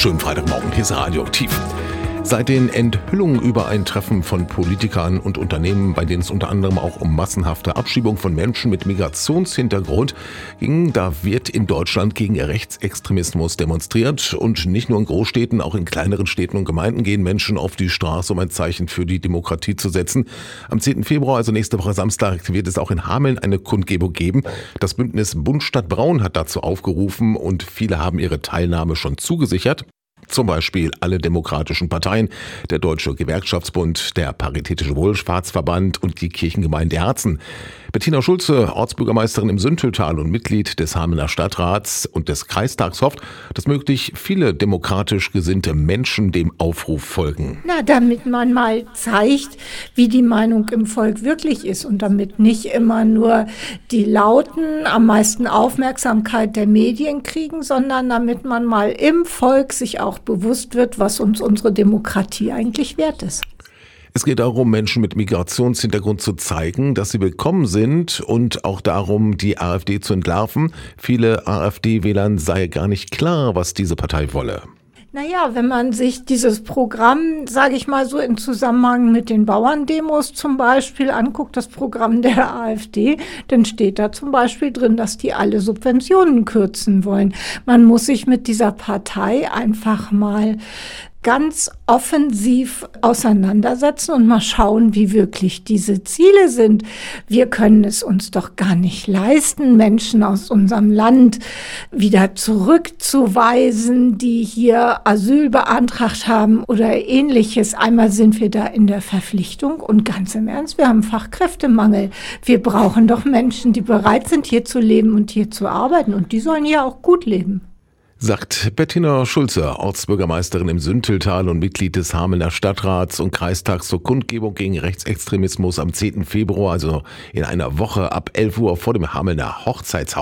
schönen Freitagmorgen. Hier ist Radio Aktiv. Seit den Enthüllungen über ein Treffen von Politikern und Unternehmen, bei denen es unter anderem auch um massenhafte Abschiebung von Menschen mit Migrationshintergrund ging, da wird in Deutschland gegen Rechtsextremismus demonstriert. Und nicht nur in Großstädten, auch in kleineren Städten und Gemeinden gehen Menschen auf die Straße, um ein Zeichen für die Demokratie zu setzen. Am 10. Februar, also nächste Woche Samstag, wird es auch in Hameln eine Kundgebung geben. Das Bündnis Bund Stadt Braun hat dazu aufgerufen und viele haben ihre Teilnahme schon zugesichert. Zum Beispiel alle demokratischen Parteien, der Deutsche Gewerkschaftsbund, der Paritätische Wohlfahrtsverband und die Kirchengemeinde Herzen. Bettina Schulze, Ortsbürgermeisterin im Sündhülltal und Mitglied des Hamener Stadtrats und des Kreistags hofft, dass möglich viele demokratisch gesinnte Menschen dem Aufruf folgen. Na, damit man mal zeigt, wie die Meinung im Volk wirklich ist und damit nicht immer nur die Lauten am meisten Aufmerksamkeit der Medien kriegen, sondern damit man mal im Volk sich auch bewusst wird, was uns unsere Demokratie eigentlich wert ist. Es geht darum, Menschen mit Migrationshintergrund zu zeigen, dass sie willkommen sind und auch darum, die AfD zu entlarven. Viele AfD-Wählern sei gar nicht klar, was diese Partei wolle. Naja, wenn man sich dieses Programm, sage ich mal so in Zusammenhang mit den Bauerndemos zum Beispiel anguckt, das Programm der AfD, dann steht da zum Beispiel drin, dass die alle Subventionen kürzen wollen. Man muss sich mit dieser Partei einfach mal ganz offensiv auseinandersetzen und mal schauen, wie wirklich diese Ziele sind. Wir können es uns doch gar nicht leisten, Menschen aus unserem Land wieder zurückzuweisen, die hier Asyl beantragt haben oder ähnliches. Einmal sind wir da in der Verpflichtung und ganz im Ernst, wir haben Fachkräftemangel. Wir brauchen doch Menschen, die bereit sind, hier zu leben und hier zu arbeiten und die sollen hier auch gut leben sagt Bettina Schulze, Ortsbürgermeisterin im Sündhülltal und Mitglied des Hamelner Stadtrats und Kreistags zur Kundgebung gegen Rechtsextremismus am 10. Februar, also in einer Woche ab 11 Uhr vor dem Hamelner Hochzeitshaus.